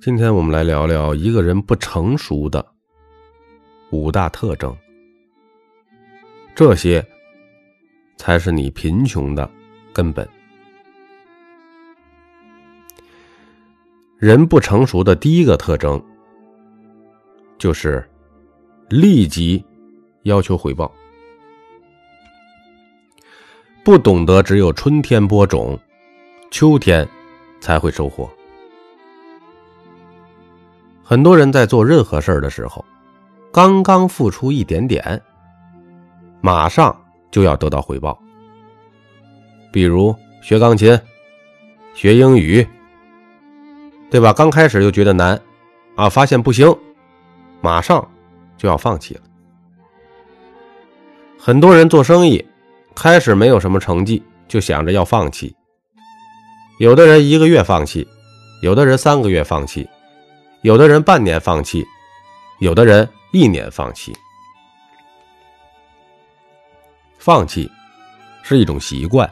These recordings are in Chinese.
今天我们来聊聊一个人不成熟的五大特征，这些才是你贫穷的根本。人不成熟的第一个特征就是立即要求回报，不懂得只有春天播种，秋天才会收获。很多人在做任何事儿的时候，刚刚付出一点点，马上就要得到回报。比如学钢琴、学英语，对吧？刚开始就觉得难，啊，发现不行，马上就要放弃了。很多人做生意，开始没有什么成绩，就想着要放弃。有的人一个月放弃，有的人三个月放弃。有的人半年放弃，有的人一年放弃。放弃是一种习惯，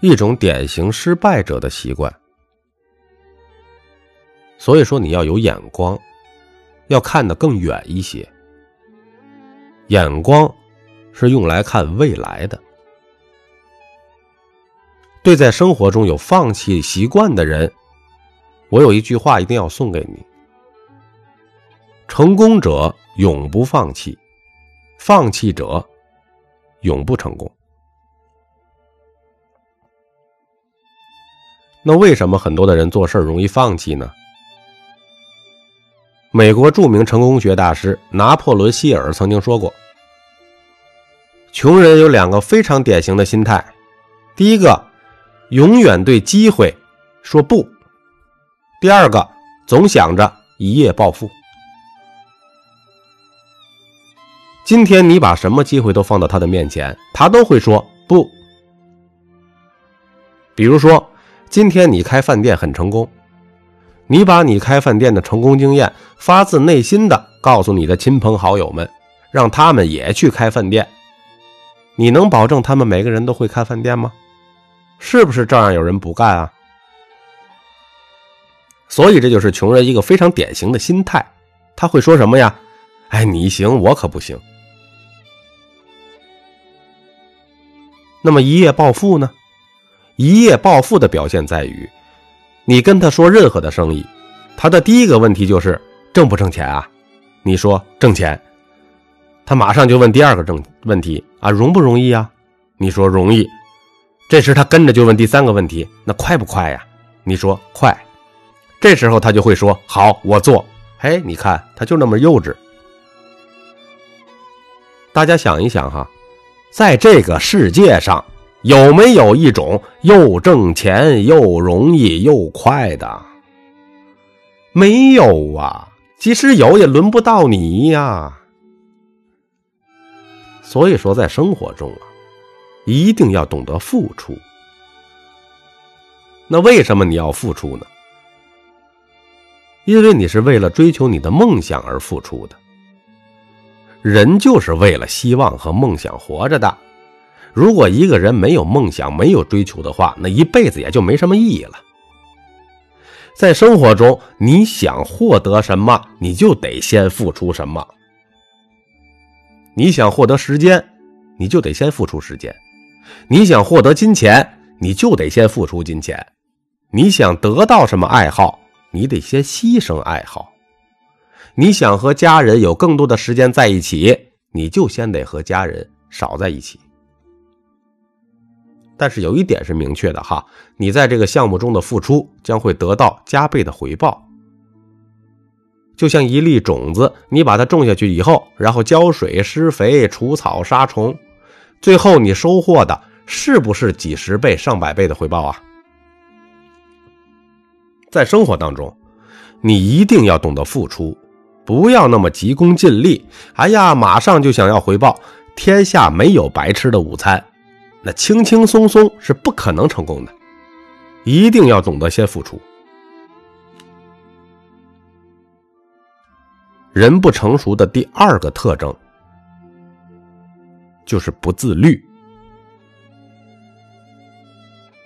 一种典型失败者的习惯。所以说，你要有眼光，要看得更远一些。眼光是用来看未来的。对在生活中有放弃习惯的人。我有一句话一定要送给你：成功者永不放弃，放弃者永不成功。那为什么很多的人做事容易放弃呢？美国著名成功学大师拿破仑·希尔曾经说过：“穷人有两个非常典型的心态，第一个，永远对机会说不。”第二个，总想着一夜暴富。今天你把什么机会都放到他的面前，他都会说不。比如说，今天你开饭店很成功，你把你开饭店的成功经验发自内心的告诉你的亲朋好友们，让他们也去开饭店，你能保证他们每个人都会开饭店吗？是不是照样有人不干啊？所以，这就是穷人一个非常典型的心态，他会说什么呀？哎，你行，我可不行。那么一夜暴富呢？一夜暴富的表现在于，你跟他说任何的生意，他的第一个问题就是挣不挣钱啊？你说挣钱，他马上就问第二个挣问题啊，容不容易啊？你说容易，这时他跟着就问第三个问题，那快不快呀？你说快。这时候他就会说：“好，我做。”嘿，你看，他就那么幼稚。大家想一想哈，在这个世界上，有没有一种又挣钱又容易又快的？没有啊！即使有，也轮不到你呀。所以说，在生活中啊，一定要懂得付出。那为什么你要付出呢？因为你是为了追求你的梦想而付出的，人就是为了希望和梦想活着的。如果一个人没有梦想、没有追求的话，那一辈子也就没什么意义了。在生活中，你想获得什么，你就得先付出什么。你想获得时间，你就得先付出时间；你想获得金钱，你就得先付出金钱；你想得到什么爱好。你得先牺牲爱好，你想和家人有更多的时间在一起，你就先得和家人少在一起。但是有一点是明确的哈，你在这个项目中的付出将会得到加倍的回报。就像一粒种子，你把它种下去以后，然后浇水、施肥、除草、杀虫，最后你收获的是不是几十倍、上百倍的回报啊？在生活当中，你一定要懂得付出，不要那么急功近利。哎呀，马上就想要回报，天下没有白吃的午餐，那轻轻松松是不可能成功的。一定要懂得先付出。人不成熟的第二个特征就是不自律。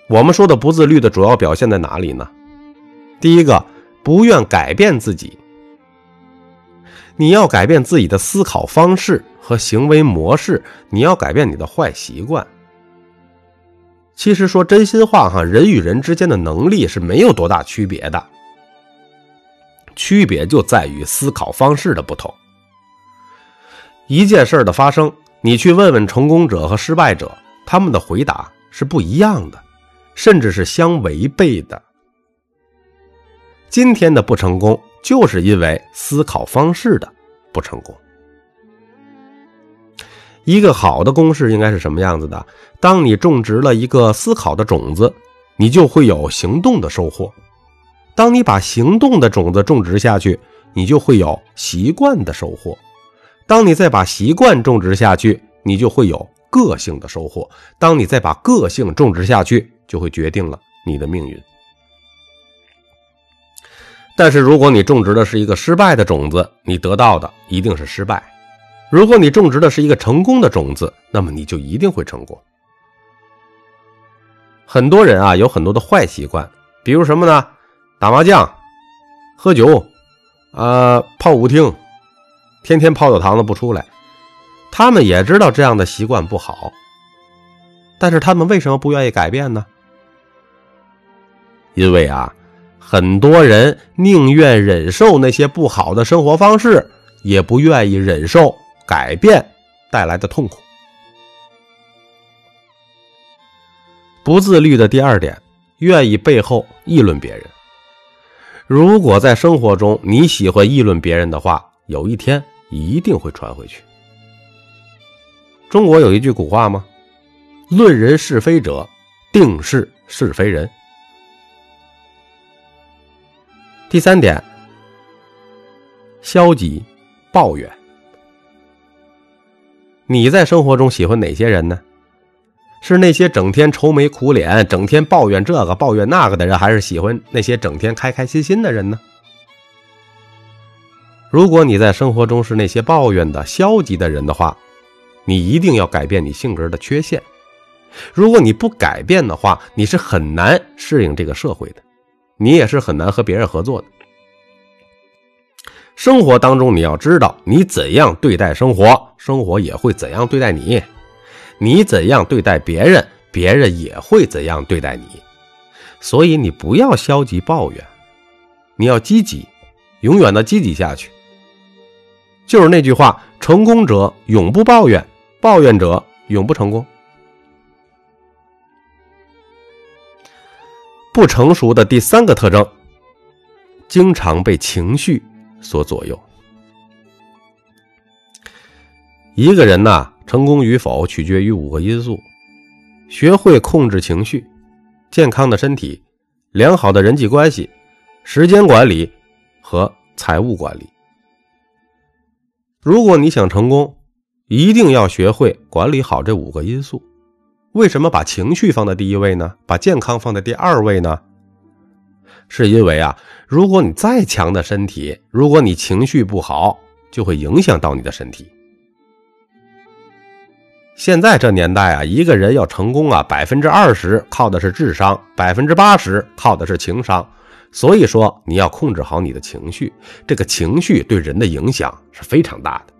我们说的不自律的主要表现在哪里呢？第一个，不愿改变自己。你要改变自己的思考方式和行为模式，你要改变你的坏习惯。其实说真心话哈，人与人之间的能力是没有多大区别的，区别就在于思考方式的不同。一件事的发生，你去问问成功者和失败者，他们的回答是不一样的，甚至是相违背的。今天的不成功，就是因为思考方式的不成功。一个好的公式应该是什么样子的？当你种植了一个思考的种子，你就会有行动的收获；当你把行动的种子种植下去，你就会有习惯的收获；当你再把习惯种植下去，你就会有个性的收获；当你再把个性种植下去，就会决定了你的命运。但是，如果你种植的是一个失败的种子，你得到的一定是失败。如果你种植的是一个成功的种子，那么你就一定会成功。很多人啊，有很多的坏习惯，比如什么呢？打麻将、喝酒，啊，泡舞厅，天天泡澡堂子不出来。他们也知道这样的习惯不好，但是他们为什么不愿意改变呢？因为啊，很多人宁愿忍受那些不好的生活方式，也不愿意忍受。改变带来的痛苦，不自律的第二点，愿意背后议论别人。如果在生活中你喜欢议论别人的话，有一天一定会传回去。中国有一句古话吗？论人是非者，定是是非人。第三点，消极抱怨。你在生活中喜欢哪些人呢？是那些整天愁眉苦脸、整天抱怨这个抱怨那个的人，还是喜欢那些整天开开心心的人呢？如果你在生活中是那些抱怨的、消极的人的话，你一定要改变你性格的缺陷。如果你不改变的话，你是很难适应这个社会的，你也是很难和别人合作的。生活当中，你要知道，你怎样对待生活，生活也会怎样对待你；你怎样对待别人，别人也会怎样对待你。所以，你不要消极抱怨，你要积极，永远的积极下去。就是那句话：成功者永不抱怨，抱怨者永不成功。不成熟的第三个特征，经常被情绪。所左右，一个人呐，成功与否取决于五个因素：学会控制情绪、健康的身体、良好的人际关系、时间管理和财务管理。如果你想成功，一定要学会管理好这五个因素。为什么把情绪放在第一位呢？把健康放在第二位呢？是因为啊，如果你再强的身体，如果你情绪不好，就会影响到你的身体。现在这年代啊，一个人要成功啊，百分之二十靠的是智商，百分之八十靠的是情商。所以说，你要控制好你的情绪，这个情绪对人的影响是非常大的。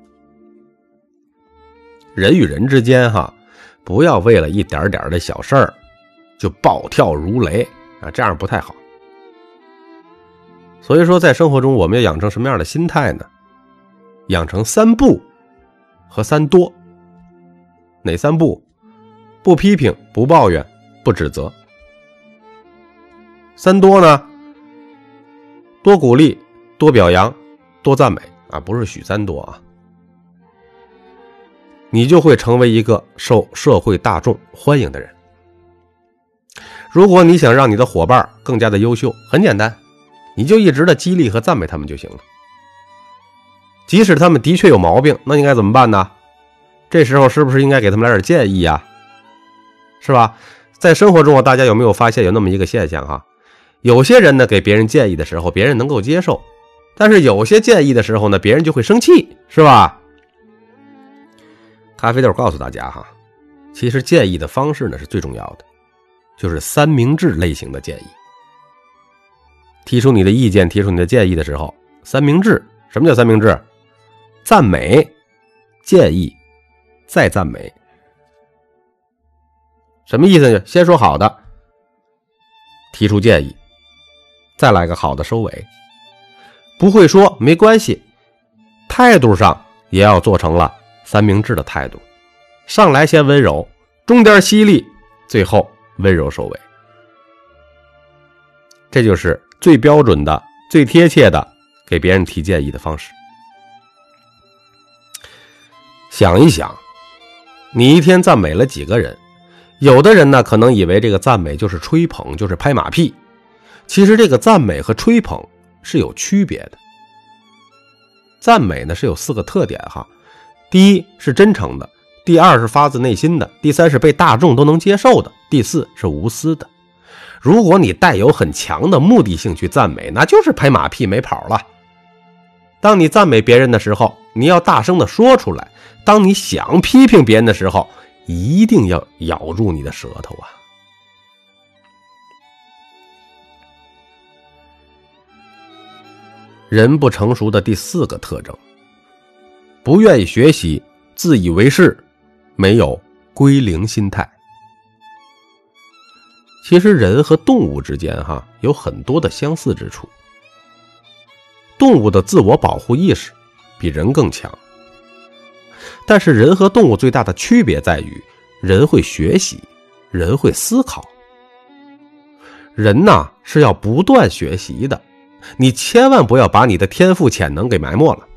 人与人之间哈，不要为了一点点的小事儿就暴跳如雷啊，这样不太好。所以说，在生活中，我们要养成什么样的心态呢？养成三不和三多。哪三不？不批评，不抱怨，不指责。三多呢？多鼓励，多表扬，多赞美啊！不是许三多啊，你就会成为一个受社会大众欢迎的人。如果你想让你的伙伴更加的优秀，很简单。你就一直的激励和赞美他们就行了，即使他们的确有毛病，那应该怎么办呢？这时候是不是应该给他们来点建议呀？是吧？在生活中啊，大家有没有发现有那么一个现象哈？有些人呢给别人建议的时候，别人能够接受，但是有些建议的时候呢，别人就会生气，是吧？咖啡豆告诉大家哈，其实建议的方式呢是最重要的，就是三明治类型的建议。提出你的意见，提出你的建议的时候，三明治。什么叫三明治？赞美、建议、再赞美。什么意思呢？先说好的，提出建议，再来个好的收尾。不会说没关系，态度上也要做成了三明治的态度。上来先温柔，中间犀利，最后温柔收尾。这就是最标准的、最贴切的给别人提建议的方式。想一想，你一天赞美了几个人？有的人呢，可能以为这个赞美就是吹捧，就是拍马屁。其实，这个赞美和吹捧是有区别的。赞美呢是有四个特点哈：第一是真诚的，第二是发自内心的，第三是被大众都能接受的，第四是无私的。如果你带有很强的目的性去赞美，那就是拍马屁没跑了。当你赞美别人的时候，你要大声的说出来；当你想批评别人的时候，一定要咬住你的舌头啊！人不成熟的第四个特征，不愿意学习，自以为是，没有归零心态。其实人和动物之间，哈，有很多的相似之处。动物的自我保护意识比人更强，但是人和动物最大的区别在于，人会学习，人会思考。人呐是要不断学习的，你千万不要把你的天赋潜能给埋没了，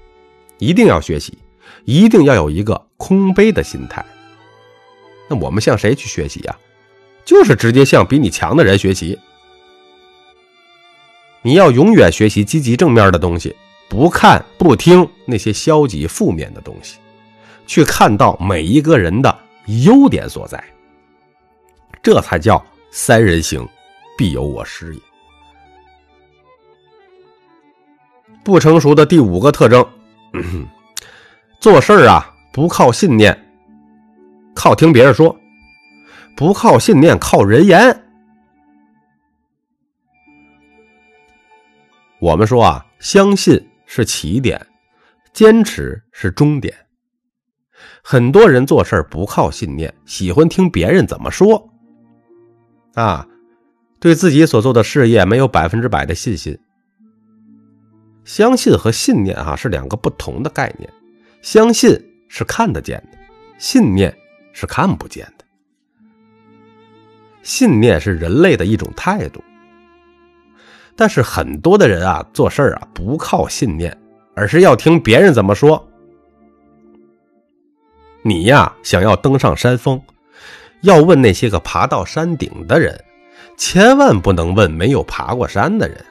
一定要学习，一定要有一个空杯的心态。那我们向谁去学习呀？就是直接向比你强的人学习。你要永远学习积极正面的东西，不看不听那些消极负面的东西，去看到每一个人的优点所在。这才叫三人行，必有我师也。不成熟的第五个特征，做事儿啊不靠信念，靠听别人说。不靠信念，靠人言。我们说啊，相信是起点，坚持是终点。很多人做事不靠信念，喜欢听别人怎么说，啊，对自己所做的事业没有百分之百的信心。相信和信念啊是两个不同的概念，相信是看得见的，信念是看不见的。信念是人类的一种态度，但是很多的人啊，做事啊不靠信念，而是要听别人怎么说。你呀，想要登上山峰，要问那些个爬到山顶的人，千万不能问没有爬过山的人。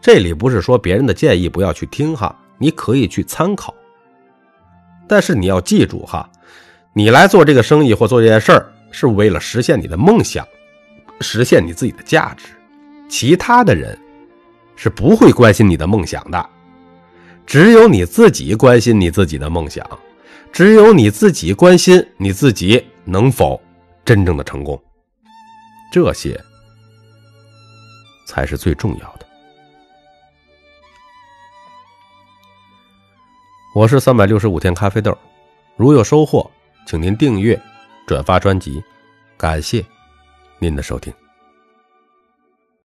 这里不是说别人的建议不要去听哈，你可以去参考，但是你要记住哈，你来做这个生意或做这件事儿。是为了实现你的梦想，实现你自己的价值。其他的人是不会关心你的梦想的，只有你自己关心你自己的梦想，只有你自己关心你自己能否真正的成功，这些才是最重要的。我是三百六十五天咖啡豆，如有收获，请您订阅。转发专辑，感谢您的收听。